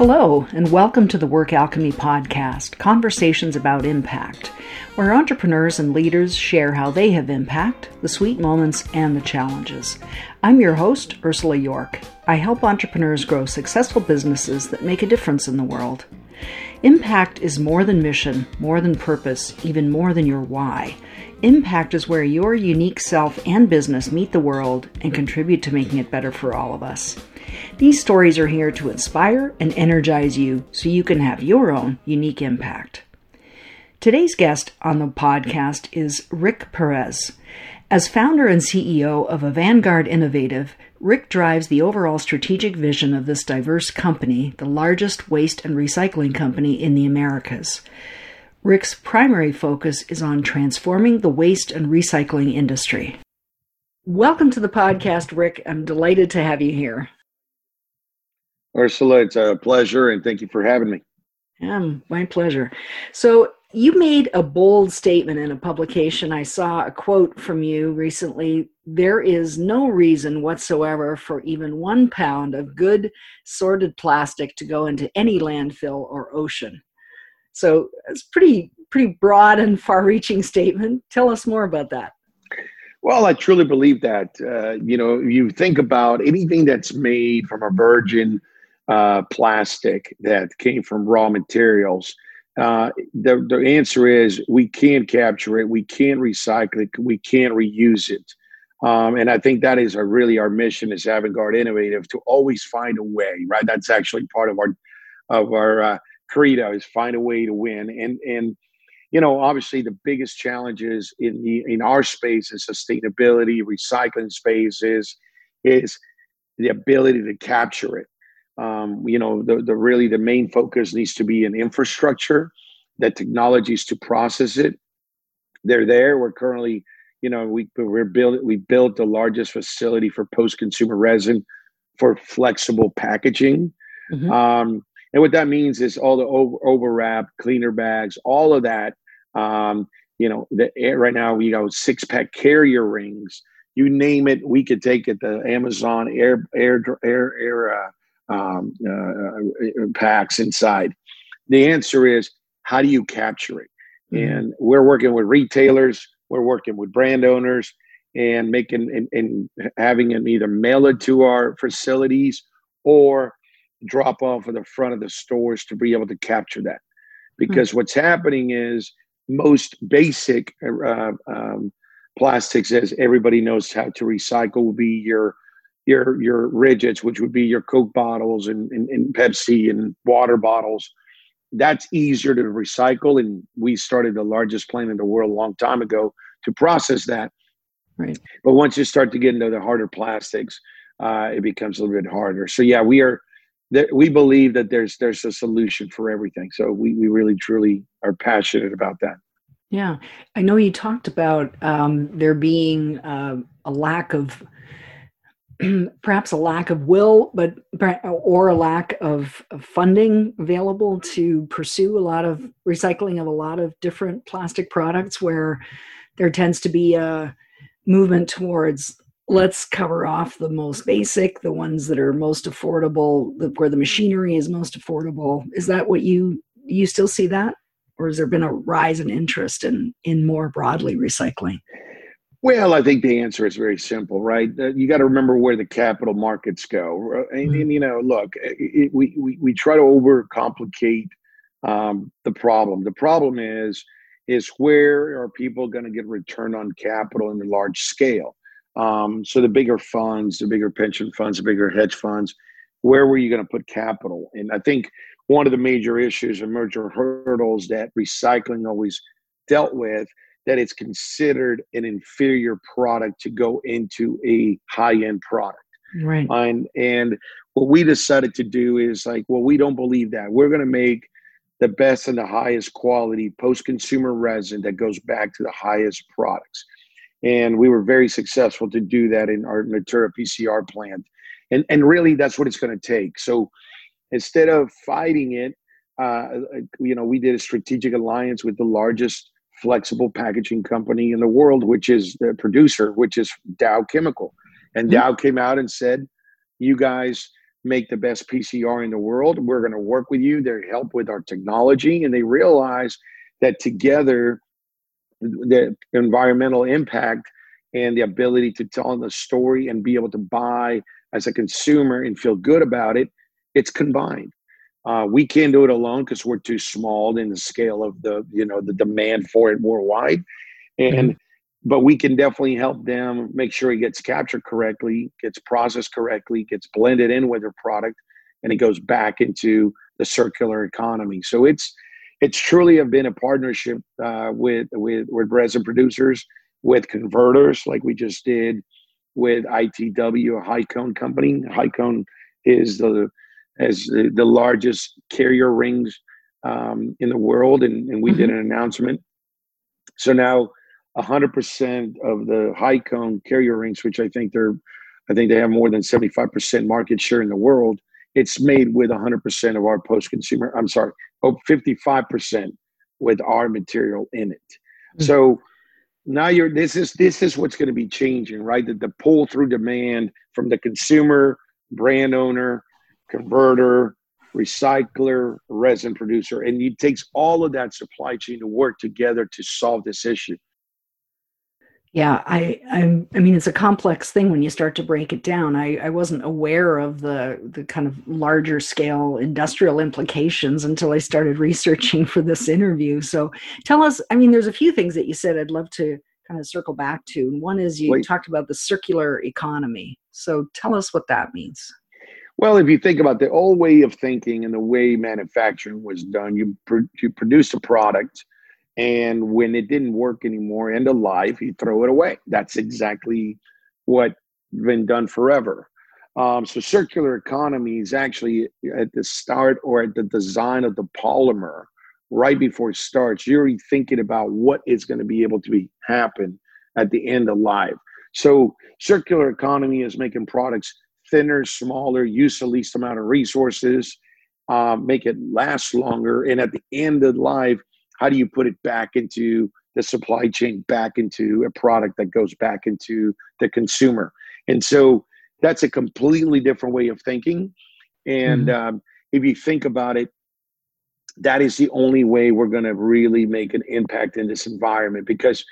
Hello, and welcome to the Work Alchemy Podcast Conversations about Impact, where entrepreneurs and leaders share how they have impact, the sweet moments, and the challenges. I'm your host, Ursula York. I help entrepreneurs grow successful businesses that make a difference in the world. Impact is more than mission, more than purpose, even more than your why. Impact is where your unique self and business meet the world and contribute to making it better for all of us. These stories are here to inspire and energize you so you can have your own unique impact. Today's guest on the podcast is Rick Perez. As founder and CEO of Avangard Innovative, Rick drives the overall strategic vision of this diverse company, the largest waste and recycling company in the Americas. Rick's primary focus is on transforming the waste and recycling industry. Welcome to the podcast, Rick. I'm delighted to have you here. Ursula, it's a pleasure and thank you for having me. Yeah, my pleasure. So, you made a bold statement in a publication. I saw a quote from you recently. There is no reason whatsoever for even one pound of good sorted plastic to go into any landfill or ocean. So it's pretty pretty broad and far-reaching statement. Tell us more about that. Well, I truly believe that. Uh, you know, you think about anything that's made from a virgin uh, plastic that came from raw materials. Uh, the, the answer is we can't capture it, we can't recycle it, we can't reuse it. Um, and I think that is our, really our mission as Avangard Innovative to always find a way, right? That's actually part of our of our uh, credo is find a way to win. And and you know, obviously the biggest challenges in the in our space is sustainability, recycling space is is the ability to capture it. Um, you know, the, the really the main focus needs to be in infrastructure, the technologies to process it. They're there. We're currently, you know, we we're building we built the largest facility for post-consumer resin for flexible packaging. Mm-hmm. Um, and what that means is all the over, overwrap, cleaner bags, all of that. Um, you know, the, right now we got six pack carrier rings. You name it, we could take it. The Amazon air air air air uh, um, uh, uh, packs inside? The answer is how do you capture it? Mm-hmm. And we're working with retailers, we're working with brand owners, and making and, and having them either mail it to our facilities or drop off at the front of the stores to be able to capture that. Because mm-hmm. what's happening is most basic uh, um, plastics, as everybody knows how to recycle, will be your your your rigids, which would be your Coke bottles and, and, and Pepsi and water bottles. That's easier to recycle, and we started the largest plant in the world a long time ago to process that. Right. But once you start to get into the harder plastics, uh, it becomes a little bit harder. So yeah, we are we believe that there's there's a solution for everything. So we we really truly are passionate about that. Yeah, I know you talked about um, there being uh, a lack of perhaps a lack of will, but or a lack of, funding available to pursue a lot of recycling of a lot of different plastic products, where there tends to be a movement towards let's cover off the most basic, the ones that are most affordable, where the machinery is most affordable. Is that what you you still see that, or has there been a rise in interest in in more broadly recycling? Well, I think the answer is very simple, right? Uh, you got to remember where the capital markets go. And, mm-hmm. and you know, look, it, we, we, we try to overcomplicate um, the problem. The problem is, is where are people going to get return on capital in the large scale? Um, so the bigger funds, the bigger pension funds, the bigger hedge funds, where were you going to put capital? And I think one of the major issues and major hurdles that recycling always dealt with that it's considered an inferior product to go into a high-end product. Right. And and what we decided to do is like well we don't believe that. We're going to make the best and the highest quality post-consumer resin that goes back to the highest products. And we were very successful to do that in our natura pcr plant. And and really that's what it's going to take. So instead of fighting it uh, you know we did a strategic alliance with the largest flexible packaging company in the world, which is the producer, which is Dow Chemical. And mm-hmm. Dow came out and said, you guys make the best PCR in the world. We're going to work with you. They help with our technology, and they realize that together, the environmental impact and the ability to tell the story and be able to buy as a consumer and feel good about it, it's combined. Uh, we can't do it alone because we're too small in the scale of the you know the demand for it worldwide, and mm-hmm. but we can definitely help them make sure it gets captured correctly, gets processed correctly, gets blended in with their product, and it goes back into the circular economy. So it's it's truly have been a partnership uh, with with with resin producers, with converters like we just did with ITW, a Hi-Cone company. Hi-Cone is the as the, largest carrier rings um, in the world, and, and we mm-hmm. did an announcement. So now, hundred percent of the Hi-Cone carrier rings, which I think they're, I think they have more than seventy five percent market share in the world. It's made with hundred percent of our post consumer. I'm sorry, oh, 55 percent with our material in it. Mm-hmm. So now you're this is this is what's going to be changing, right? That the pull through demand from the consumer, brand owner, converter, recycler, resin producer, and it takes all of that supply chain to work together to solve this issue. Yeah, I, I, I mean, it's a complex thing when you start to break it down. I, I wasn't aware of the the kind of larger scale industrial implications until I started researching for this interview. So, tell us. I mean, there's a few things that you said I'd love to kind of circle back to. One is you Wait. talked about the circular economy. So, tell us what that means. Well, if you think about the old way of thinking and the way manufacturing was done, you pr- you produce a product, and when it didn't work anymore, end of life, you throw it away. That's exactly what been done forever. Um, so circular economy is actually at the start or at the design of the polymer, right before it starts. You're already thinking about what is going to be able to be happen at the end of life. So circular economy is making products thinner, smaller, use the least amount of resources, uh, make it last longer. And at the end of life, how do you put it back into the supply chain, back into a product that goes back into the consumer? And so that's a completely different way of thinking. And mm-hmm. um, if you think about it, that is the only way we're going to really make an impact in this environment because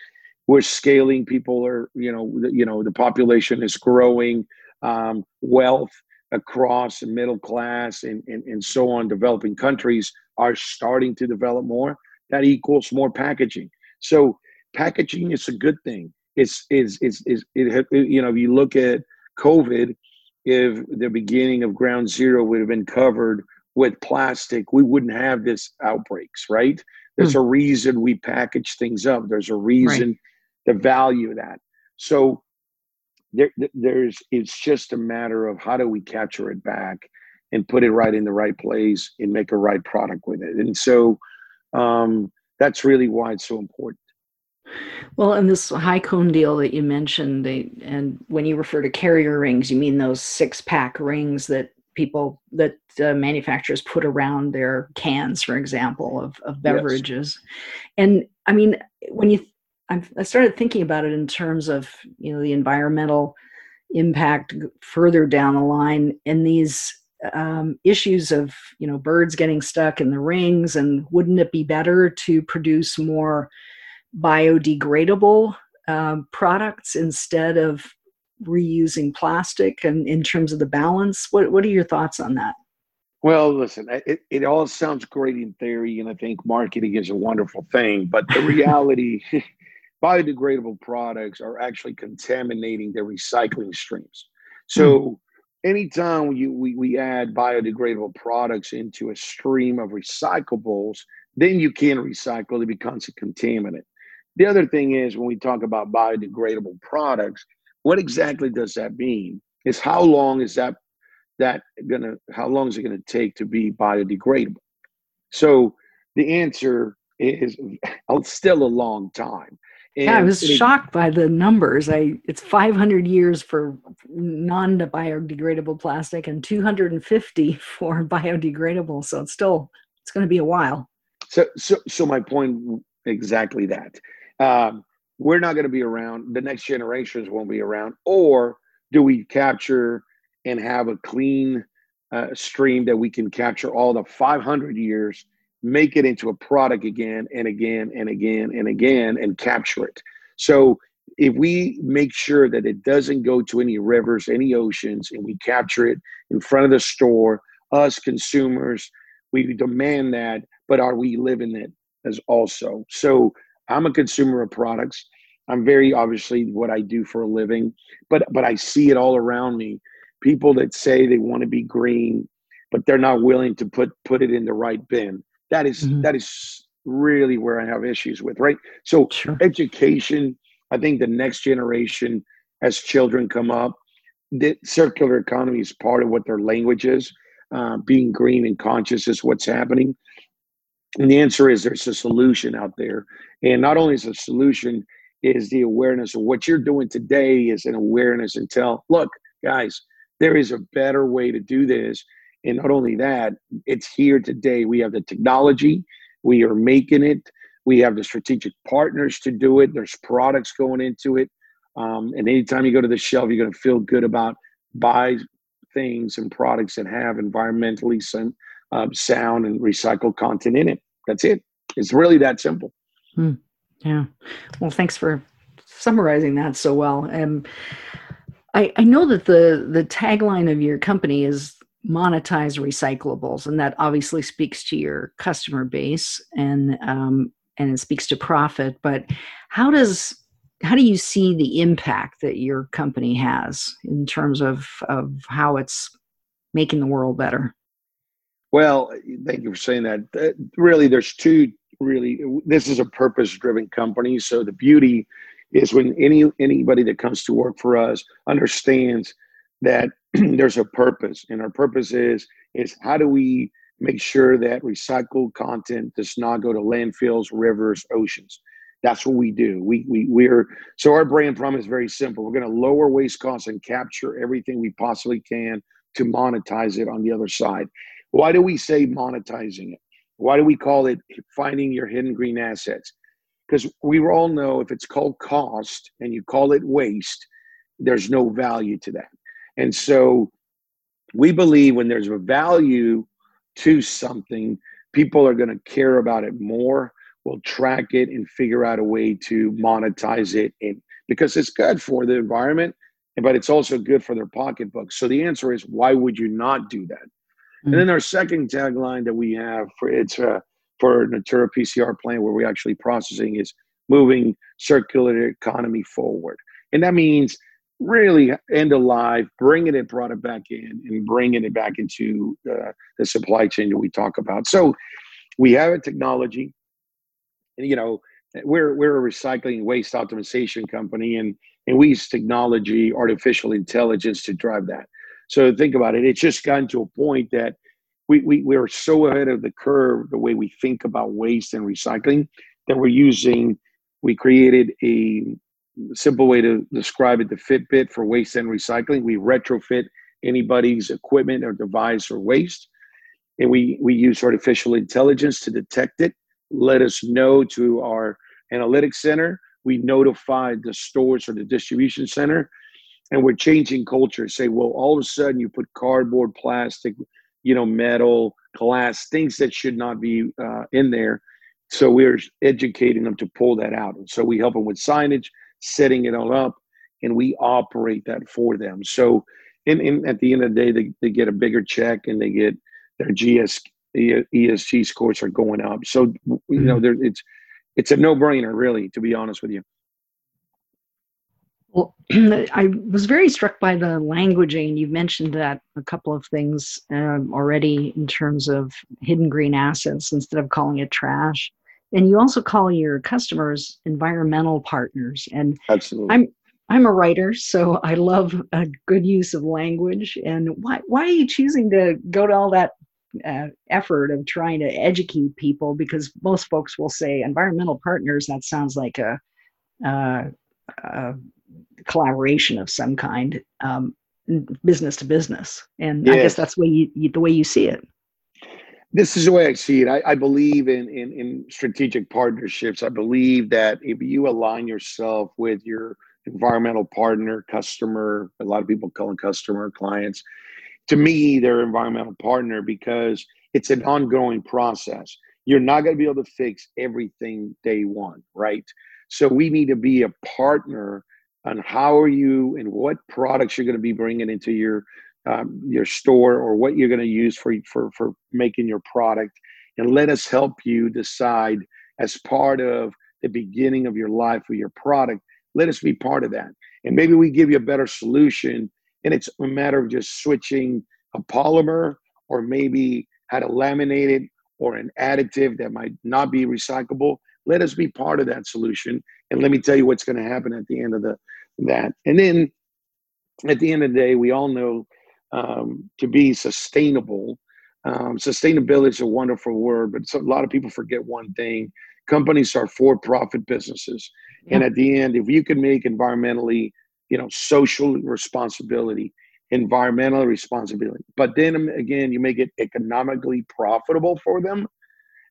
we're scaling people are you know you know the population is growing um, wealth across the middle class and, and, and so on. Developing countries are starting to develop more. That equals more packaging. So packaging is a good thing. It's is is is it, you know if you look at covid if the beginning of ground zero would have been covered with plastic we wouldn't have this outbreaks right? There's hmm. a reason we package things up. There's a reason right. the value of that. So there, there's it's just a matter of how do we capture it back and put it right in the right place and make a right product with it and so um, that's really why it's so important well, and this Hi-Cone deal that you mentioned, they, and when you refer to carrier rings, you mean those six pack rings that people, that uh, manufacturers put around their cans, for example, of, of beverages. Yes. And I mean, when you I've, I started thinking about it in terms of you know the environmental impact further down the line and these um, issues of you know birds getting stuck in the rings and wouldn't it be better to produce more biodegradable um, products instead of reusing plastic and in terms of the balance what, what are your thoughts on that well, listen, it, it all sounds great in theory, and I think marketing is a wonderful thing. But the reality biodegradable products are actually contaminating the recycling streams. So mm. anytime you, we, we add biodegradable products into a stream of recyclables, then you can recycle, it becomes a contaminant. The other thing is when we talk about biodegradable products, what exactly does that mean? Is how long is that that gonna how long is it gonna take to be biodegradable? So the answer is still a long time. And yeah, I was it, shocked by the numbers. I it's 500 years for non-biodegradable plastic and 250 for biodegradable. So it's still it's going to be a while. So so so my point exactly that. Um, we're not going to be around. The next generations won't be around. Or do we capture and have a clean uh, stream that we can capture all the 500 years, make it into a product again and again and again and again and capture it. So if we make sure that it doesn't go to any rivers, any oceans, and we capture it in front of the store, us consumers, we demand that, but are we living it as also? So I'm a consumer of products. I'm very obviously what I do for a living, but but I see it all around me. People that say they want to be green, but they're not willing to put put it in the right bin. That is, mm-hmm. that is really where I have issues with, right? So sure. education, I think the next generation as children come up, the circular economy is part of what their language is. Uh, being green and conscious is what's happening. And the answer is there's a solution out there. And not only is a solution, is the awareness of what you're doing today is an awareness and tell, look, guys, there is a better way to do this. And not only that, it's here today. We have the technology, we are making it, we have the strategic partners to do it, there's products going into it. Um, and anytime you go to the shelf, you're going to feel good about buy things and products that have environmentally some, um, sound and recycled content in it. That's it. It's really that simple. Hmm. Yeah. Well, thanks for summarizing that so well. Um, I, I know that the the tagline of your company is monetize recyclables, and that obviously speaks to your customer base and um, and it speaks to profit. But how does how do you see the impact that your company has in terms of of how it's making the world better? Well, thank you for saying that. Uh, really, there's two. Really, this is a purpose-driven company. So the beauty is when any anybody that comes to work for us understands that there's a purpose, and our purpose is is how do we make sure that recycled content does not go to landfills, rivers, oceans. That's what we do. We we we're so our brand promise is very simple. We're going to lower waste costs and capture everything we possibly can to monetize it on the other side. Why do we say monetizing it? Why do we call it finding your hidden green assets? Because we all know if it's called cost and you call it waste, there's no value to that. And so we believe when there's a value to something, people are going to care about it more, will track it and figure out a way to monetize it and because it's good for the environment, but it's also good for their pocketbook. So the answer is why would you not do that? Mm-hmm. And then our second tagline that we have for it's uh, for Natura PCR plant where we're actually processing is moving circular economy forward. And that means really end of life, bringing it brought it back in and bringing it back into uh, the supply chain that we talk about. So we have a technology, and you know, we're we're a recycling waste optimization company, and and we use technology, artificial intelligence to drive that. So think about it. It's just gotten to a point that we, we, we're so ahead of the curve, the way we think about waste and recycling, that we're using, we created a simple way to describe it, the Fitbit for waste and recycling. We retrofit anybody's equipment or device or waste. And we, we use artificial intelligence to detect it, let us know to our analytics center. We notify the stores or the distribution center and we're changing culture. Say, well, all of a sudden you put cardboard, plastic, you know, metal, glass, things that should not be uh, in there. So we're educating them to pull that out. And so we help them with signage, setting it all up, and we operate that for them. So in, in at the end of the day, they, they get a bigger check and they get their GS ESG scores are going up. So you know, mm-hmm. there it's it's a no brainer, really, to be honest with you. Well, I was very struck by the languaging. You've mentioned that a couple of things um, already in terms of hidden green assets instead of calling it trash. And you also call your customers environmental partners. And absolutely, I'm I'm a writer, so I love a good use of language. And why why are you choosing to go to all that uh, effort of trying to educate people? Because most folks will say environmental partners. That sounds like a uh, uh, collaboration of some kind, um, business to business. And yes. I guess that's the way you, you, the way you see it. This is the way I see it. I, I believe in, in in strategic partnerships. I believe that if you align yourself with your environmental partner, customer. A lot of people call them customer clients. To me, they're environmental partner because it's an ongoing process. You're not going to be able to fix everything day one, right? So we need to be a partner on how are you and what products you're going to be bringing into your um, your store or what you're going to use for for for making your product, and let us help you decide as part of the beginning of your life with your product. Let us be part of that, and maybe we give you a better solution. And it's a matter of just switching a polymer or maybe how to laminate it or an additive that might not be recyclable. Let us be part of that solution, and let me tell you what's going to happen at the end of the that. And then at the end of the day, we all know um, to be sustainable. Um, sustainability is a wonderful word, but a lot of people forget one thing: companies are for-profit businesses, yeah. and at the end, if you can make environmentally, you know, social responsibility, environmental responsibility, but then um, again, you make it economically profitable for them.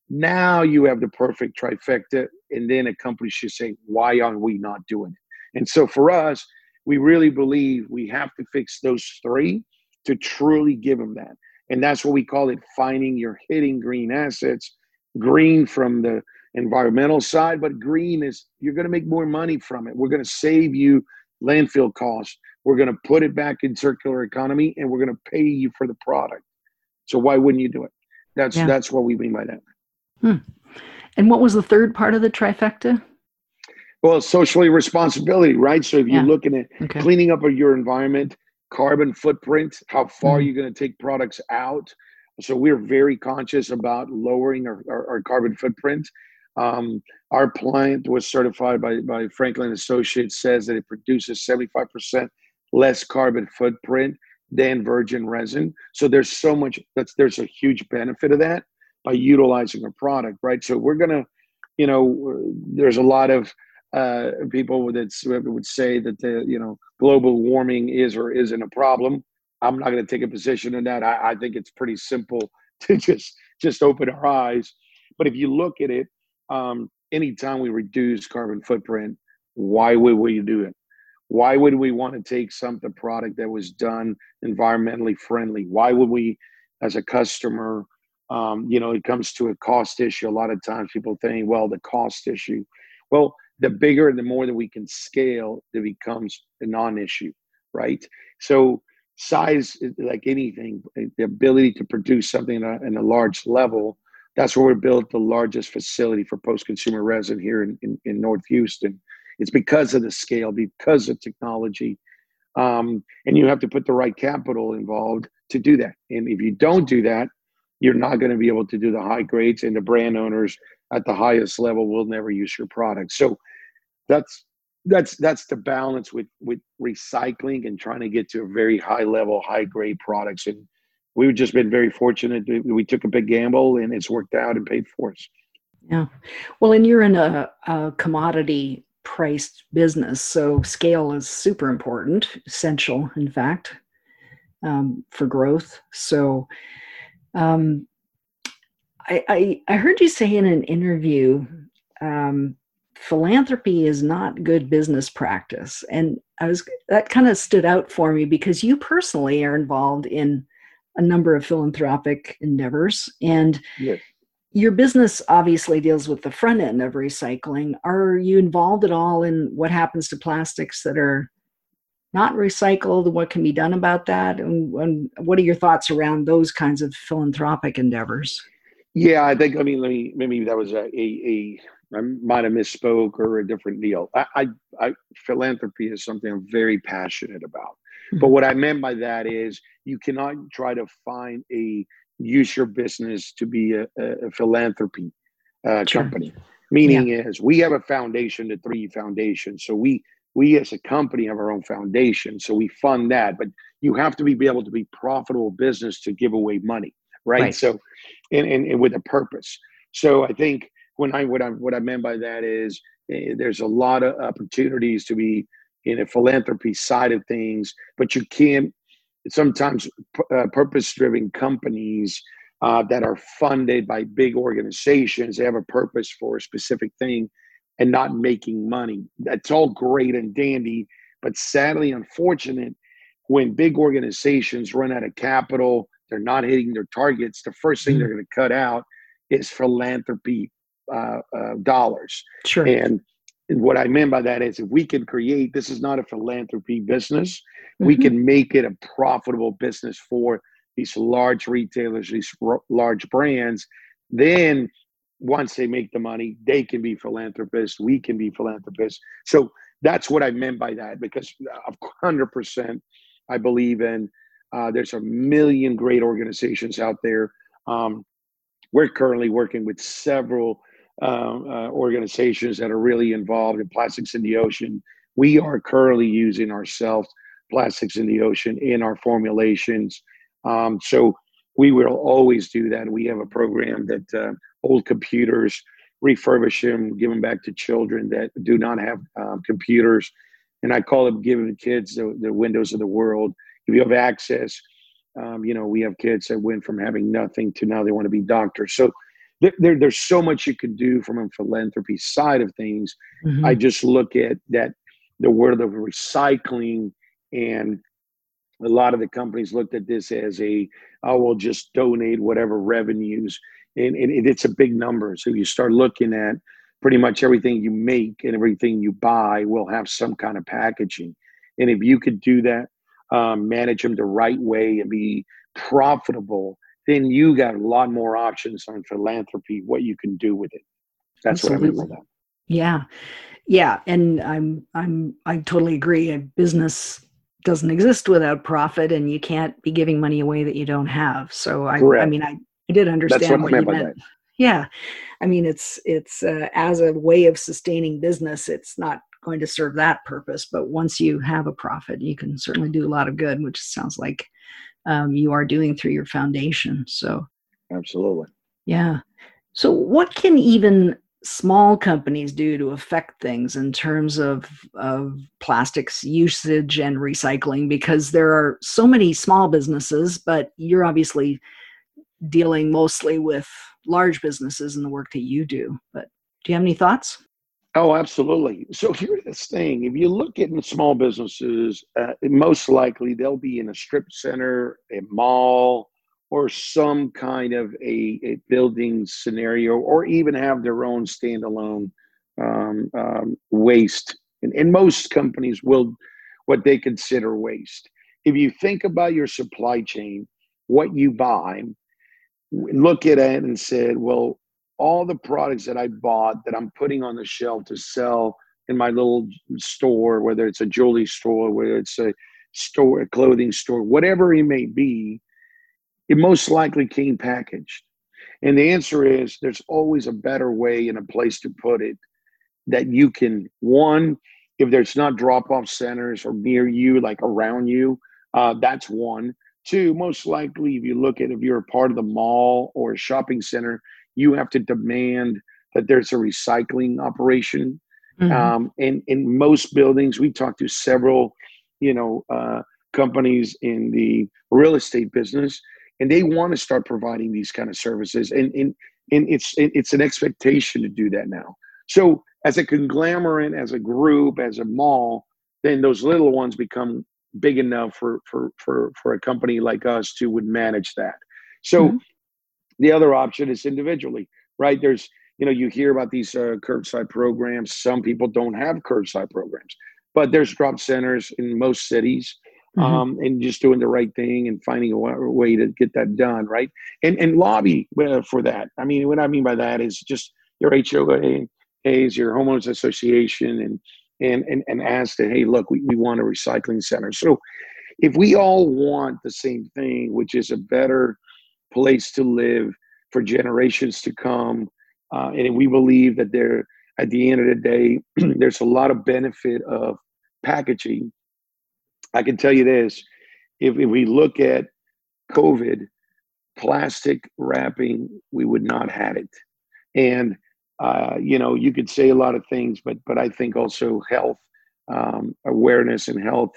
Now you have the perfect trifecta, and then a company should say, "Why aren't we not doing it?" And so for us, we really believe we have to fix those three to truly give them that. And that's what we call it finding your hitting green assets. Green from the environmental side, but green is you're going to make more money from it. We're going to save you landfill costs. We're going to put it back in circular economy and we're going to pay you for the product. So why wouldn't you do it? That's yeah. that's what we mean by that. Hmm. And what was the third part of the trifecta? Well, socially responsibility, right? So if you're looking at okay. cleaning up of your environment, carbon footprint, how far mm-hmm. you're going to take products out. So we're very conscious about lowering our, our, our carbon footprint. Um, our plant was certified by, by Franklin Associates says that it produces 75% less carbon footprint than virgin resin. So there's so much that's there's a huge benefit of that by utilizing a product, right? So we're gonna, you know, there's a lot of uh, people that would say that the you know global warming is or isn't a problem. I'm not going to take a position in that. I, I, think it's pretty simple to just just open our eyes. But if you look at it, um, anytime we reduce carbon footprint, why would we do it? Why would we want to take something product that was done environmentally friendly? Why would we, as a customer, um, you know, it comes to a cost issue. A lot of times people think, well, the cost issue. Well, the bigger and the more that we can scale, it becomes a non-issue, right? So size, like anything, the ability to produce something in a, in a large level. That's where we built the largest facility for post-consumer resin here in, in, in, North Houston. It's because of the scale, because of technology, um, and you have to put the right capital involved to do that. And if you don't do that, you're not going to be able to do the high grades, and the brand owners at the highest level will never use your product. So that's that's that's the balance with with recycling and trying to get to a very high level, high grade products. And we've just been very fortunate. We took a big gamble, and it's worked out and paid for us. Yeah, well, and you're in a, a commodity priced business, so scale is super important, essential, in fact, um, for growth. So. Um, I, I, I heard you say in an interview um, philanthropy is not good business practice. And i was that kind of stood out for me because you personally are involved in a number of philanthropic endeavors and yes. your business obviously deals with the front end of recycling. Are you involved at all in what happens to plastics that are not recycled? What can be done about that? And, and what are your thoughts around those kinds of philanthropic endeavors yeah, I think. I mean, let me maybe that was a, a, a I might have misspoke or a different deal. I, I, I philanthropy is something I'm very passionate about. Mm-hmm. But what I meant by that is you cannot try to find a use your business to be a, a philanthropy uh, sure. company. Meaning yeah. is we have a foundation, the three foundation. So we we as a company have our own foundation. So we fund that. But you have to be, be able to be profitable business to give away money right? right. So, and, and, and with a purpose. So I think when I what I what I meant by that is eh, there's a lot of opportunities to be in a philanthropy side of things, but you can't. Sometimes uh, purpose-driven companies uh, that are funded by big organizations, they have a purpose for a specific thing. and not making money. That's all great and dandy, but sadly unfortunate when big organizations run out of capital, they're not hitting their targets. The first thing mm-hmm. they're going to cut out is philanthropy uh, uh, dollars. Sure. And what I mean by that is if we can create, this is not a philanthropy business, mm-hmm. we can make it a profitable business for these large retailers, these r- large brands. Then once they make the money, they can be philanthropists. We can be philanthropists. So that's what I meant by that because of 100% I believe in. Uh, there's a million great organizations out there. Um, we're currently working with several uh, uh, organizations that are really involved in plastics in the ocean. We are currently using ourselves plastics in the ocean in our formulations. Um, so we will always do that. We have a program that uh, old computers, refurbish them, give them back to children that do not have um, computers. And I call it giving kids the, the windows of the world. If you have access, um, you know, we have kids that went from having nothing to now they want to be doctors. So there, there, there's so much you can do from a philanthropy side of things. Mm-hmm. I just look at that the world of recycling and a lot of the companies looked at this as a oh we'll just donate whatever revenues and, and it's a big number so you start looking at pretty much everything you make and everything you buy will have some kind of packaging and if you could do that um, manage them the right way and be profitable then you got a lot more options on philanthropy what you can do with it. That's Absolutely. what i mean by that. Yeah. Yeah. And i'm i'm i totally agree. A business doesn't exist without profit and you can't be giving money away that you don't have. So i i mean i, I did understand what, what you meant. yeah. I mean it's it's uh, as a way of sustaining business it's not going to serve that purpose but once you have a profit you can certainly do a lot of good which sounds like um, you are doing through your foundation so. Absolutely. Yeah. So what can even small companies do to affect things in terms of of plastics usage and recycling? Because there are so many small businesses but you're obviously dealing mostly with large businesses in the work that you do but do you have any thoughts oh absolutely so here's the thing if you look at small businesses uh, most likely they'll be in a strip center a mall or some kind of a, a building scenario, or even have their own standalone um, um, waste. And, and most companies will what they consider waste. If you think about your supply chain, what you buy, look at it and said, well, all the products that I bought that I'm putting on the shelf to sell in my little store, whether it's a jewelry store, whether it's a store, a clothing store, whatever it may be, it most likely came packaged. And the answer is there's always a better way and a place to put it that you can, one, if there's not drop off centers or near you, like around you, uh, that's one. Two, most likely, if you look at if you're a part of the mall or a shopping center, you have to demand that there's a recycling operation. Mm-hmm. Um, and in most buildings, we talked to several, you know, uh, companies in the real estate business and they want to start providing these kind of services and and, and it's it's an expectation to do that now so as a conglomerate as a group as a mall then those little ones become big enough for for for for a company like us to would manage that so mm-hmm. The other option is individually right there's you know you hear about these uh, curbside programs some people don't have curbside programs but there's drop centers in most cities mm-hmm. um, and just doing the right thing and finding a way to get that done, right? And and lobby uh, for that. I mean, what I mean by that is just your HOA, your homeowners association, and and and and ask that, hey, look, we, we want a recycling center. So if we all want the same thing, which is a better place to live for generations to come, uh, and we believe that there, at the end of the day, there's a lot of benefit of packaging I can tell you this if, if we look at COVID, plastic wrapping, we would not have it. And uh, you know, you could say a lot of things, but but I think also health um, awareness and health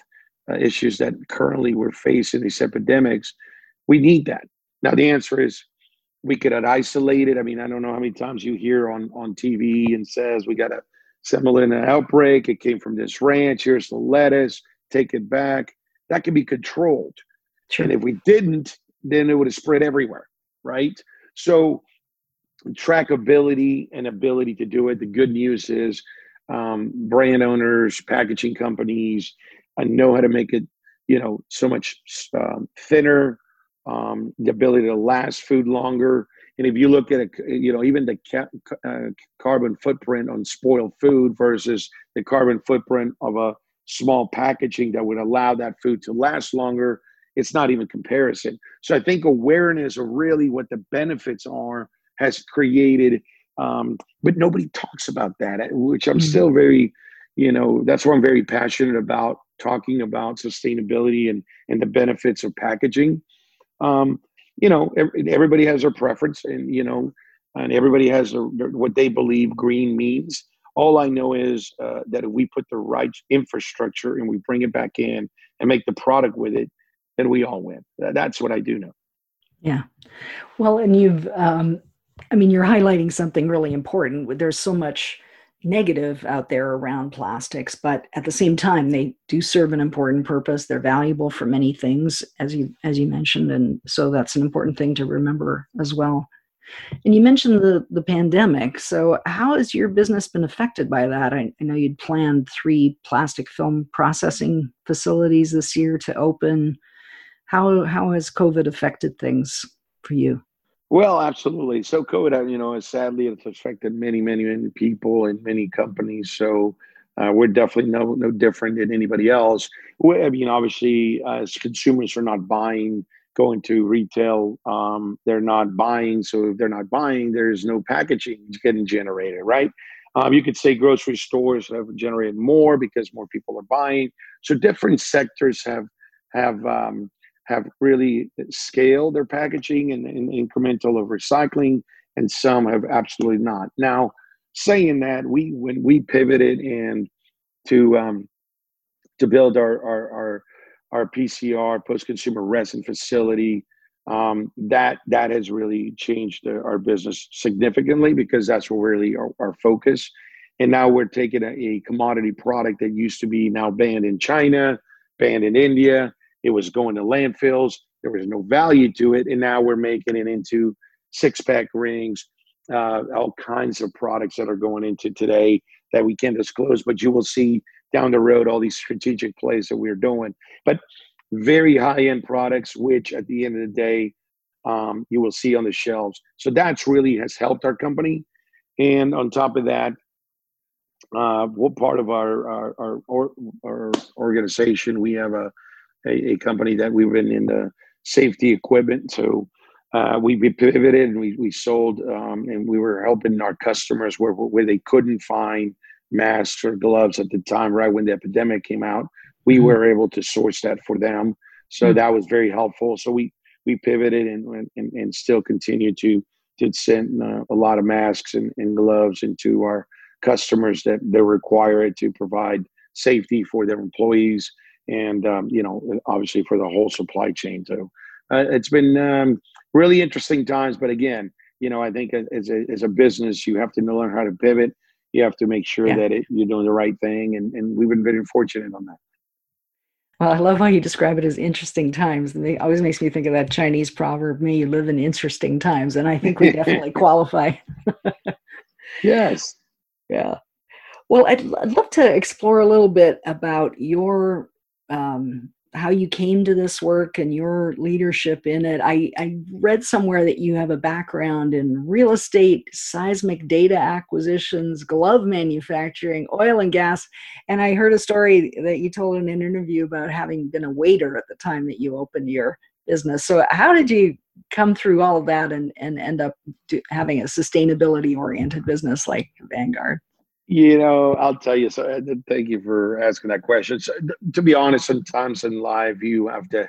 uh, issues that currently we're facing these epidemics, we need that. Now the answer is we could isolate it. I mean, I don't know how many times you hear on on TV and says we got a Salmonella outbreak. It came from this ranch. Here's the lettuce. Take it back. That can be controlled. Sure. And if we didn't, then it would have spread everywhere, right? So trackability and ability to do it. The good news is um, brand owners, packaging companies, I know how to make it, you know, so much um, thinner, um, the ability to last food longer. And if you look at it, you know, even the ca- uh, carbon footprint on spoiled food versus the carbon footprint of a small packaging that would allow that food to last longer, it's not even comparison. So I think awareness of really what the benefits are has created, um, but nobody talks about that, which I'm mm-hmm. still very, you know, that's why I'm very passionate about talking about sustainability and and the benefits of packaging. Um, you know, everybody has their preference, and you know, and everybody has a, what they believe green means. All I know is uh, that if we put the right infrastructure and we bring it back in and make the product with it, then we all win. That's what I do know. Yeah. Well, and you've, um, I mean, you're highlighting something really important. There's so much negative out there around plastics, but at the same time, they do serve an important purpose. They're valuable for many things, as you as you mentioned, and so that's an important thing to remember as well. And you mentioned the the pandemic. So, how has your business been affected by that? I, I know you'd planned three plastic film processing facilities this year to open. How how has COVID affected things for you? Well, absolutely. So COVID, uh, you know, sadly it's affected many, many, many people and many companies. So uh, we're definitely no no different than anybody else. We, I mean, obviously, as consumers are not buying, going to retail, um, they're not buying. So if they're not buying, there's no packaging getting generated, right? Um, you could say grocery stores have generated more because more people are buying. So different sectors have have um, have really scaled their packaging and, and incremental of recycling, and some have absolutely not. Now, saying that, we when we pivoted and to um, to build our our our, our PCR post consumer resin facility, um, that that has really changed our business significantly because that's where really our, our focus. And now we're taking a, a commodity product that used to be now banned in China, banned in India, it was going to landfills. There was no value to it. And now we're making it into six pack rings, uh, all kinds of products that are going into today that we can't disclose, but you will see down the road all these strategic plays that we're doing. But very high end products, which at the end of the day, um, you will see on the shelves. So that's really has helped our company. And on top of that, uh, what part of our our, our, our organization, we have a a, a company that we've been in the safety equipment. So uh, we pivoted and we, we sold um, and we were helping our customers where, where they couldn't find masks or gloves at the time, right when the epidemic came out. We mm-hmm. were able to source that for them. So mm-hmm. that was very helpful. So we, we pivoted and, and, and still continue to, to send uh, a lot of masks and, and gloves into our customers that they require it to provide safety for their employees and um, you know obviously for the whole supply chain too. Uh, it's been um, really interesting times, but again, you know I think as a, as a business you have to learn how to pivot. You have to make sure yeah. that it, you're doing the right thing, and, and we've been very fortunate on that. Well, I love how you describe it as interesting times. And it always makes me think of that Chinese proverb, may you live in interesting times. And I think we definitely qualify. yes. Yeah. Well, I'd, I'd love to explore a little bit about your um, how you came to this work and your leadership in it. I, I read somewhere that you have a background in real estate, seismic data acquisitions, glove manufacturing, oil and gas. And I heard a story that you told in an interview about having been a waiter at the time that you opened your business. So, how did you come through all of that and, and end up having a sustainability oriented business like Avangard? You know, I'll tell you. So, uh, thank you for asking that question. So, to be honest, sometimes in life you have to,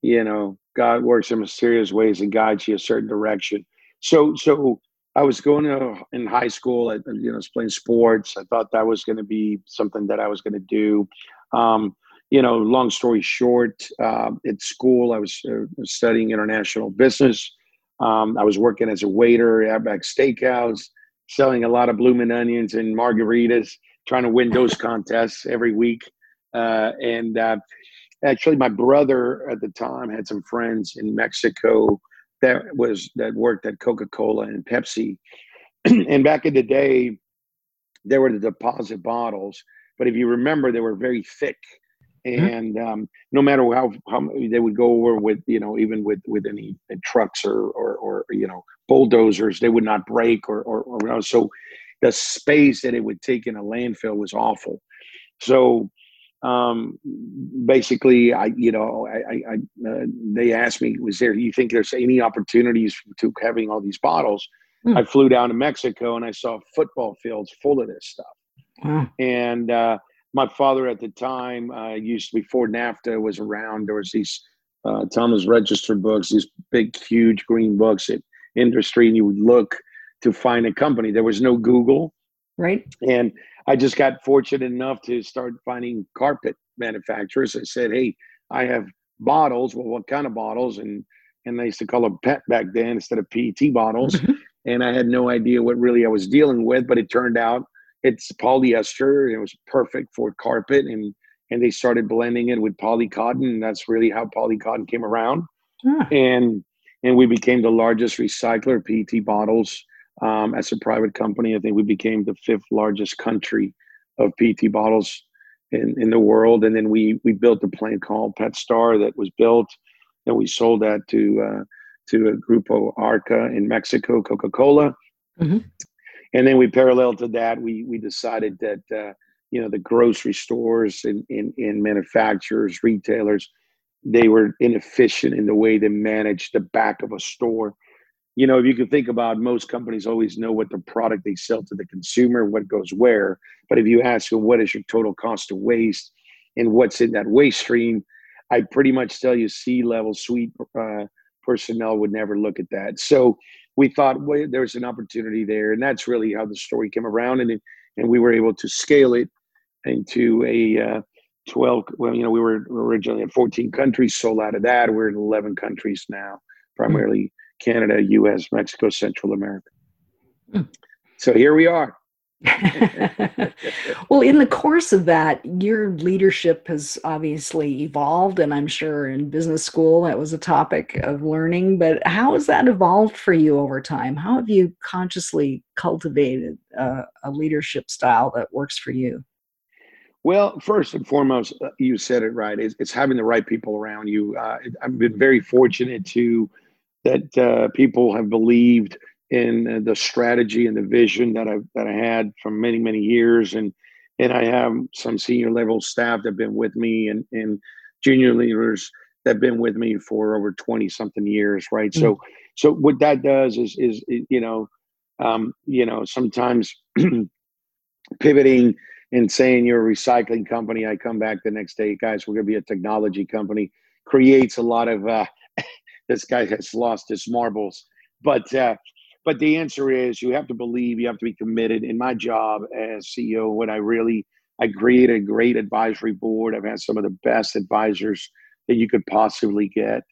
you know, God works in mysterious ways and guides you a certain direction. So, so I was going to in high school. I, you know, was playing sports. I thought that was going to be something that I was going to do. Um, you know, long story short, uh, at school I was uh, studying international business. Um, I was working as a waiter at Outback Steakhouse selling a lot of blooming onions and margaritas. trying to win those contests every week. Uh, and uh, actually, my brother at the time had some friends in Mexico that was that worked at Coca Cola and Pepsi. and back in the day, there were the deposit bottles, but if you remember, they were very thick. Mm-hmm. And um, no matter how, how they would go over with, you know, even with with any trucks or, or, or you know bulldozers, they would not break or or, or you know, so the space that it would take in a landfill was awful. So um, basically, I you know I, I, I uh, they asked me, was there? You think there's any opportunities to having all these bottles? Mm. I flew down to Mexico and I saw football fields full of this stuff. Wow. And uh, my father at the time uh, used to before NAFTA was around. There was these uh, Thomas Register books, these big, huge green books at industry, and you would look to find a company. There was no Google, right? And I just got fortunate enough to start finding carpet manufacturers. I said, "Hey, I have bottles. Well, what kind of bottles?" And and they used to call them PET back then instead of PET bottles. and I had no idea what really I was dealing with, but it turned out it's polyester. It was perfect for carpet, and and they started blending it with poly cotton, and that's really how poly cotton came around. Huh. And and we became the largest recycler of PET bottles um, as a private company. I think we became the fifth largest country of PET bottles in, in the world. And then we we built a plant called PetStar that was built, and we sold that to uh, to a Grupo Arca in Mexico, Coca Cola. Mm-hmm. And then we parallel to that, we we decided that uh, you know the grocery stores and, and, and manufacturers, retailers, they were inefficient in the way they managed the back of a store. You know, if you can think about most companies always know what the product they sell to the consumer, what goes where. But if you ask them what is your total cost of waste and what's in that waste stream, I pretty much tell you C-level suite uh, personnel would never look at that. So we thought well, there's an opportunity there, and that's really how the story came around, and and we were able to scale it into a uh, 12. Well, you know, we were originally in 14 countries, sold out of that. We're in 11 countries now, primarily Canada, U.S., Mexico, Central America. Mm. So here we are. well, in the course of that, your leadership has obviously evolved, and I'm sure in business school that was a topic of learning. But how has that evolved for you over time? How have you consciously cultivated a, a leadership style that works for you? Well, first and foremost, uh, you said it right. It's, it's having the right people around you. Uh, I've been very fortunate to that uh, people have believed in the strategy and the vision that I that I had from many many years, and and I have some senior level staff that've been with me, and and junior leaders that've been with me for over twenty something years, right? Mm-hmm. So so what that does is is you know um, you know sometimes pivoting and saying you're a recycling company, I come back the next day, guys, we're going to be a technology company, creates a lot of uh, this guy has lost his marbles, but. Uh, but the answer is you have to believe, you have to be committed. In my job as CEO, when I really I created a great advisory board. I've had some of the best advisors that you could possibly get.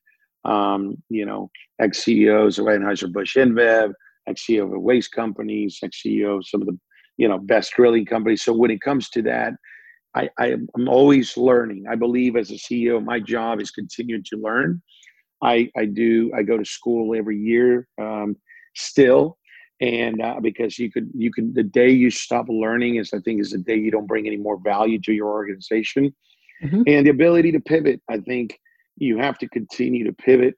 Um, you know, ex CEOs of Anheuser-Busch InBev, ex CEO of waste companies, ex CEO of some of the, you know, best drilling companies. So when it comes to that, I, I, am always learning. I believe as a CEO, my job is continuing to learn. I, I do, I go to school every year. Um, still and uh, because you could you could the day you stop learning is i think is the day you don't bring any more value to your organization. Mm-hmm. and the ability to pivot i think you have to continue to pivot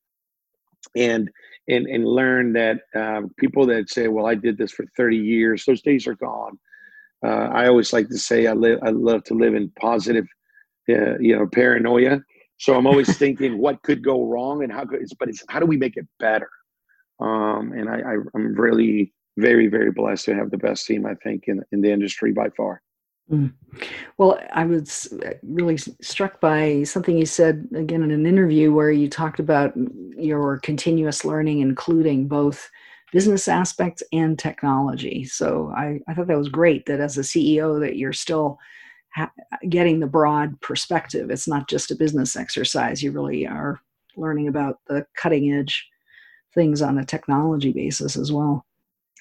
and and and learn that uh, people that say well i did this for 30 years those days are gone. Uh, i always like to say i live i love to live in positive uh, you know paranoia. So i'm always thinking what could go wrong and how could but it's how do we make it better um, and I, I, am really very, very blessed to have the best team, I think, in, in the industry by far. Mm. Well, I was really struck by something you said again in an interview where you talked about your continuous learning, including both business aspects and technology. So I, I thought that was great that as a CEO that you're still ha- getting the broad perspective. It's not just a business exercise. You really are learning about the cutting edge things on a technology basis as well.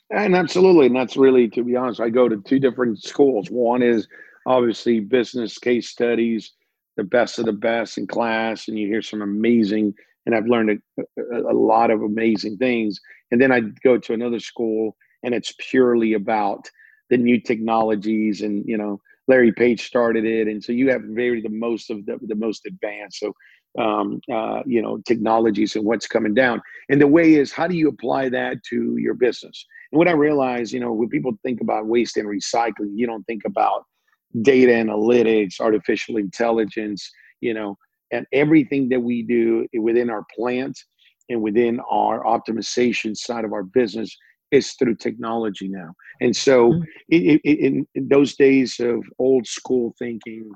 And absolutely, and that's really, to be honest, I go to two different schools. One is obviously business case studies, the best of the best in class, and you hear some amazing. And I've learned a, a, lot of amazing things. And then I go to another school, and it's purely about the new technologies and you know Larry Page started it, and so you have very the most of the, the most advanced. So um, uh, you know technologies and what's coming down. And the way is how do you apply that to your business? And what I realize, you know, when people think about waste and recycling, you don't think about data analytics, artificial intelligence, you know, and everything that we do within our plant and within our optimization side of our business is through technology now. And so, mm-hmm. it, in, in, those days of old school thinking,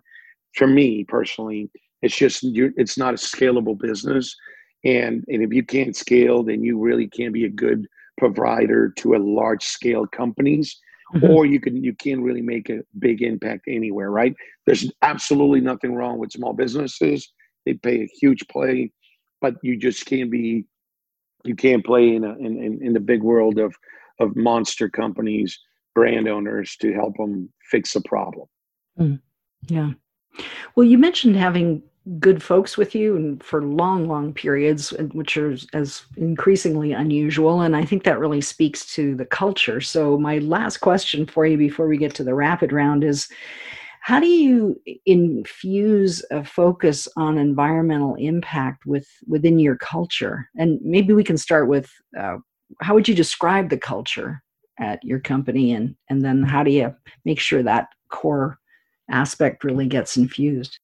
for me personally, it's just you. it's not a scalable business, and and if you can't scale, then you really can't be a good provider to a large scale companies. Mm-hmm. Or you can you can really make a big impact anywhere, right? There's absolutely nothing wrong with small businesses. They pay a huge play, but you just can't be you can't play in, a, in, in, in the big world of of monster companies, brand owners to help them fix a problem. Mm, yeah. Well, you mentioned having good folks with you and for long, long periods, which are as increasingly unusual. And I think that really speaks to the culture. So, my last question for you before we get to the rapid round is how do you infuse a focus on environmental impact with within your culture? And maybe we can start with uh, how would you describe the culture at your company, and and then how do you make sure that core aspect really gets infused?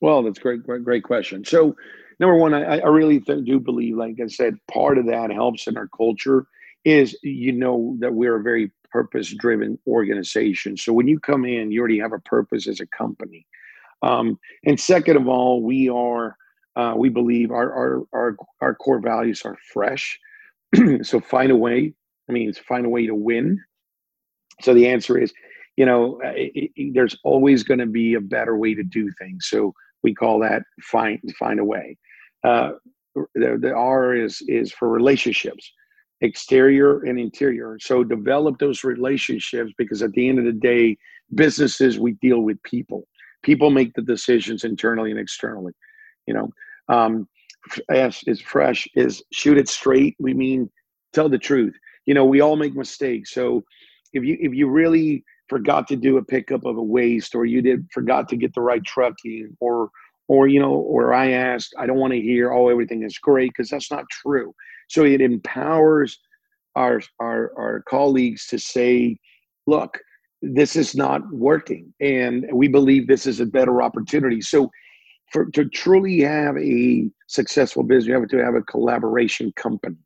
Well, that's great, great, great question. So, number one, I, I really th- do believe, like I said, part of that helps in our culture is you know that we're a very purpose driven organization. So when you come in, you already have a purpose as a company. Um, and second of all, we are, uh, we believe our, our, our, our core values are fresh. so find a way, I mean, find a way to win. So the answer is, you know, it, it, there's always going to be a better way to do things. So we call that find, find a way. Uh, the, the R is, is for relationships exterior and interior. So develop those relationships because at the end of the day, businesses we deal with people. People make the decisions internally and externally. You know, um, S is fresh is shoot it straight. We mean tell the truth. You know, we all make mistakes. So if you if you really forgot to do a pickup of a waste or you did forgot to get the right trucking or or you know or i asked i don't want to hear oh everything is great because that's not true so it empowers our, our, our colleagues to say, look, this is not working. And we believe this is a better opportunity. So for to truly have a successful business, you have to have a collaboration company.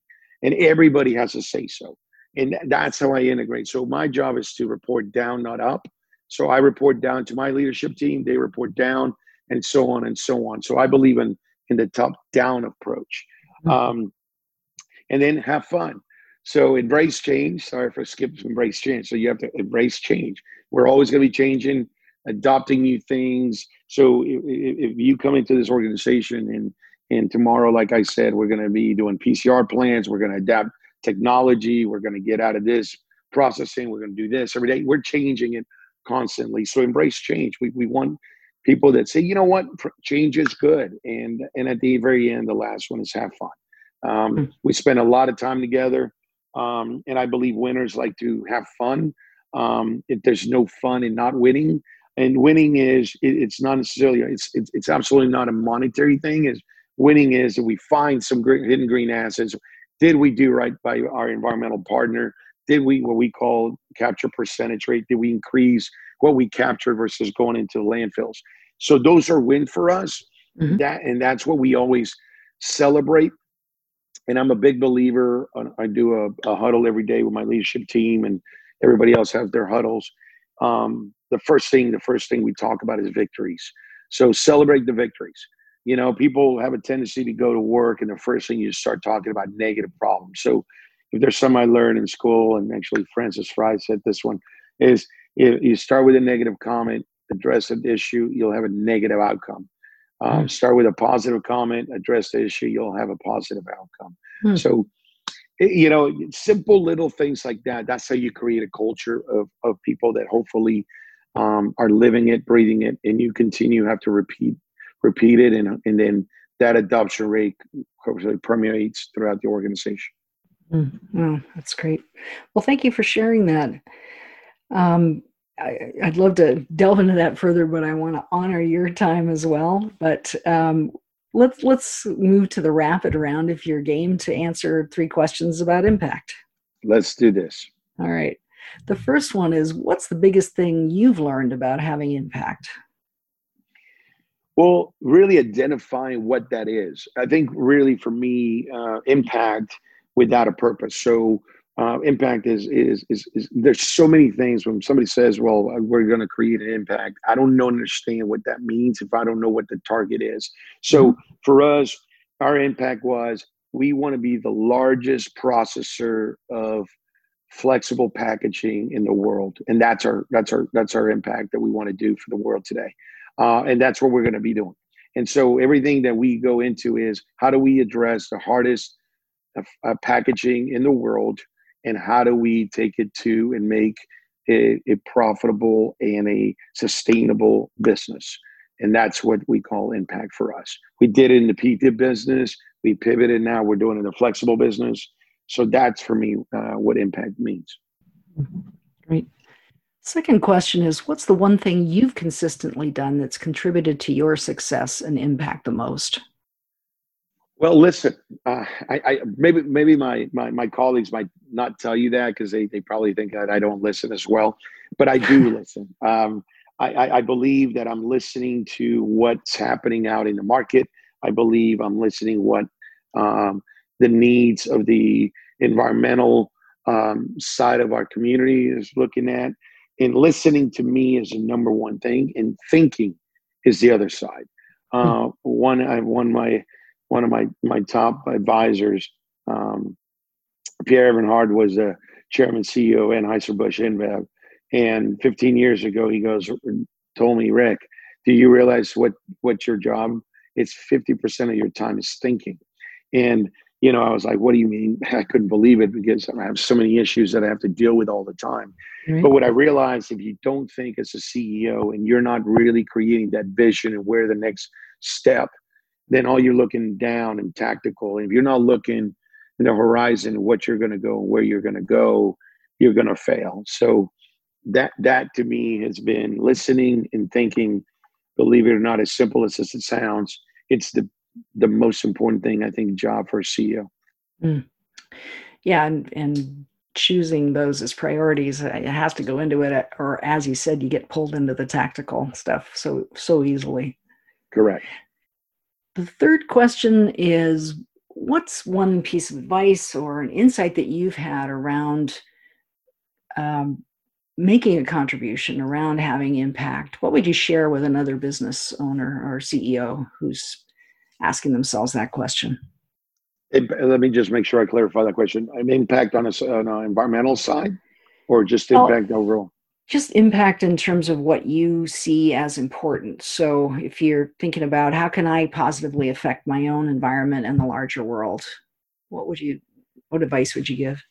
And everybody has to say so. And that's how I integrate. So my job is to report down, not up. So I report down to my leadership team, they report down, and so on and so on. So I believe in in the top down approach. Mm-hmm. Um, and then have fun. So embrace change. Sorry for skipping embrace change. So you have to embrace change. We're always going to be changing, adopting new things. So if, if you come into this organization and and tomorrow, like I said, we're going to be doing PCR plans. We're going to adapt technology. We're going to get out of this processing. We're going to do this every day. We're changing it constantly. So embrace change. We we want people that say, you know what, change is good. And and at the very end, the last one is have fun. Um, hmm. we spend a lot of time together, um, and I believe winners like to have fun. Um, if there's no fun in not winning, and winning is it, it's not necessarily it's, it's, it's absolutely not a monetary thing. Is winning is that we find some great hidden green assets. Did we do right by our environmental partner? Did we what we call capture percentage rate? Did we increase what we captured versus going into landfills? So those are win for us. Mm-hmm. That and that's what we always celebrate and I'm a big believer. I do a, a, huddle every day with my leadership team, and everybody else has their huddles. Um, the first thing, the first thing we talk about is victories. So celebrate the victories. You know, people have a tendency to go to work, and the first thing you start talking about negative problems. So if there's some I learned in school, and actually Frances Frei said this one, is if you start with a negative comment, address an issue, you'll have a negative outcome. Um, mm. Start with a positive comment, address the issue, you'll have a positive outcome. Mm. So you know, simple little things like that. That's how you create a culture of, of people that hopefully um, are living it, breathing it, and you continue have to repeat, repeat it, and and then that adoption rate permeates throughout the organization. Mm, well, that's great. Well, thank you for sharing that. Um, I, would love to delve into that further, but I want to honor your time as well. But um, let's let's move to the rapid round if you're game to answer three questions about impact. Let's do this. All right. The first one is what's the biggest thing you've learned about having impact? Well, really identifying what that is. I think really for me, uh, impact without a purpose. So uh, impact is, is, is is there's so many things when somebody says, "Well, we're going to create an impact." I don't know understand what that means if I don't know what the target is. So mm-hmm. for us, our impact was we want to be the largest processor of flexible packaging in the world, and that's our that's our that's our impact that we want to do for the world today, uh, and that's what we're going to be doing. And so everything that we go into is how do we address the hardest uh, packaging in the world? And how do we take it to and make it a profitable and a sustainable business? And that's what we call impact for us. We did it in the PT business. We pivoted. Now we're doing it in the flexible business. So that's for me uh, what impact means. Great second question is what's the one thing you've consistently done that's contributed to your success and impact the most well, listen, uh, I, I, maybe maybe my, my my colleagues might not tell you that because they, they probably think that I don't listen as well, but I do listen. Um, I, I, believe that I'm listening to what's happening out in the market. I believe I'm listening what um, the needs of the environmental um, side of our community is looking at, and listening to me is the number one thing, and thinking is the other side. Hmm. Uh, one I one my one of my my top advisors, um, Pierre Eberhard, was the chairman CEO of Anheuser-Busch InBev. And 15 years ago, he goes, told me, Rick, do you realize what, what your job? It's 50% of your time is thinking. And, you know, I was like, what do you mean? I couldn't believe it because I have so many issues that I have to deal with all the time. Right. But what I realized, if you don't think as a CEO and you're not really creating that vision and where the next step then all you're looking down and tactical. And if you're not looking in the horizon what you're going to go and where you're going to go, you're going to fail. So that that to me has been listening and thinking. Believe it or not, as simple as it sounds, it's the the most important thing I think job for a CEO. Mm. Yeah, and and choosing those as priorities uh, it has to go into it or as you said you get pulled into the tactical stuff so so easily correct the third question is What's one piece of advice or an insight that you've had around um, making a contribution, around having impact? What would you share with another business owner or CEO who's asking themselves that question? let me just make sure I clarify that question. An impact on, a, on an environmental side or just impact overall? just impact in terms of what you see as important. So, if you're thinking about how can I positively affect my own environment and the larger world, what would you, what advice would you give?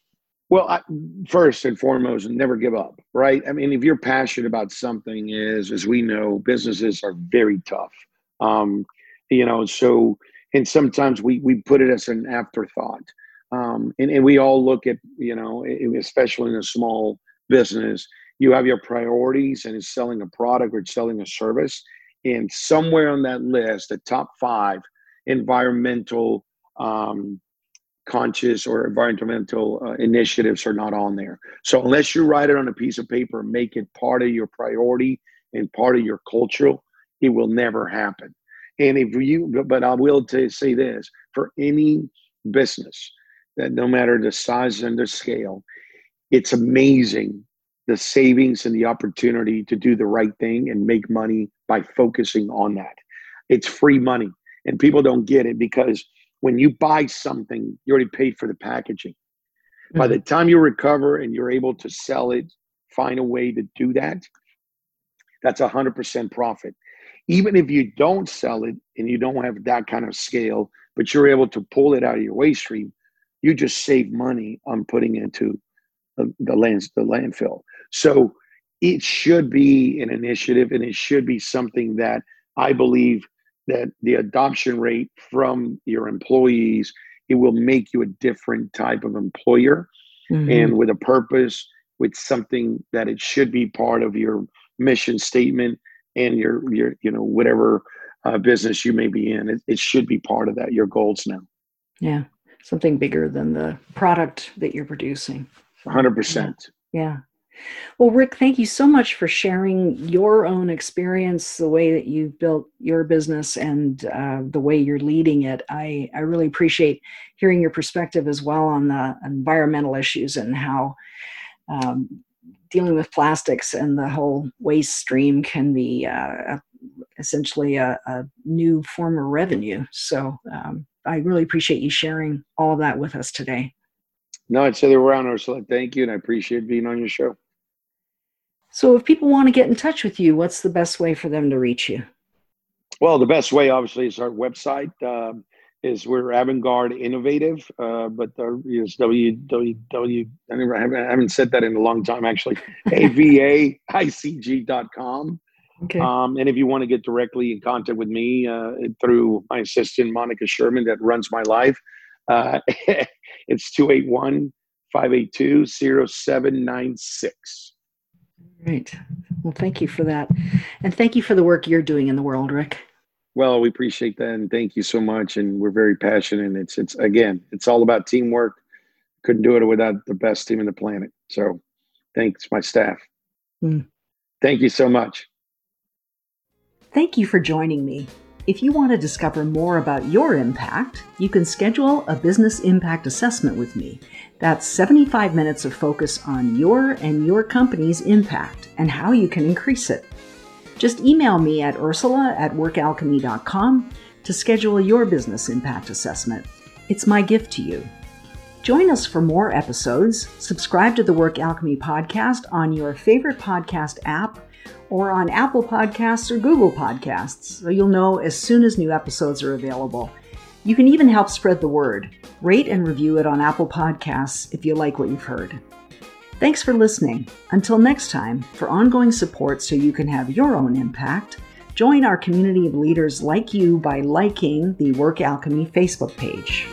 Well, I, first and foremost, never give up, right? I mean, if you're passionate about something, is as we know, businesses are very tough. Um, you know, so and sometimes we we put it as an afterthought, um, and and we all look at you know, especially in a small business you have your priorities and it's selling a product or selling a service. And somewhere on that list the top five environmental um, conscious or environmental uh, initiatives are not on there. So unless you write it on a piece of paper make it part of your priority and part of your culture it will never happen and if you but i will to say this for any business that no matter the size and the scale it's amazing the savings and the opportunity to do the right thing and make money by focusing on that. It's free money. And people don't get it because when you buy something, you already paid for the packaging. Mm-hmm. By the mm-hmm. time you recover and you're able to sell it, find a way to do that, that's a 100% profit. Even if you don't sell it and you don't have that kind of scale, but you're able to pull it out of your waste stream, you just save money on putting into the, the lands the landfill. So it should be an initiative and it should be something that I believe that the adoption rate from your employees it will make you a different type of employer mm-hmm. and with a purpose with something that it should be part of your mission statement and your your you know whatever uh, business you may be in it, it should be part of that your goals now yeah something bigger than the product that you're producing 100% yeah. yeah. Well, Rick, thank you so much for sharing your own experience, the way that you've built your business, and uh, the way you're leading it. I, I really appreciate hearing your perspective as well on the environmental issues and how um, dealing with plastics and the whole waste stream can be uh, essentially a, a, new form of revenue. So um, I really appreciate you sharing all of that with us today. No, I'd say they were on Ursula. Thank you, and I appreciate being on your show. So, if people want to get in touch with you, what's the best way for them to reach you? Well, the best way, obviously, is our website. Um, is we're Avangard Innovative, uh, but our is www. I, never, I, haven't, I haven't said that in a long time, actually. avaicg.com. Okay. Um, and if you want to get directly in contact with me uh, through my assistant, Monica Sherman, that runs my life, uh, it's 281 582 0796. Right. Well, thank you for that. And thank you for the work you're doing in the world, Rick. Well, we appreciate that and thank you so much. And we're very passionate. And it's it's again, it's all about teamwork. Couldn't do it without the best team in the planet. So thanks, my staff. Mm. Thank you so much. Thank you for joining me. If you want to discover more about your impact, you can schedule a business impact assessment with me. That's 75 minutes of focus on your and your company's impact and how you can increase it. Just email me at ursula at workalchemy.com to schedule your business impact assessment. It's my gift to you. Join us for more episodes. Subscribe to the Work Alchemy podcast on your favorite podcast app or on Apple Podcasts or Google Podcasts, so you'll know as soon as new episodes are available. You can even help spread the word. Rate and review it on Apple Podcasts if you like what you've heard. Thanks for listening. Until next time, for ongoing support so you can have your own impact, join our community of leaders like you by liking the Work Alchemy Facebook page.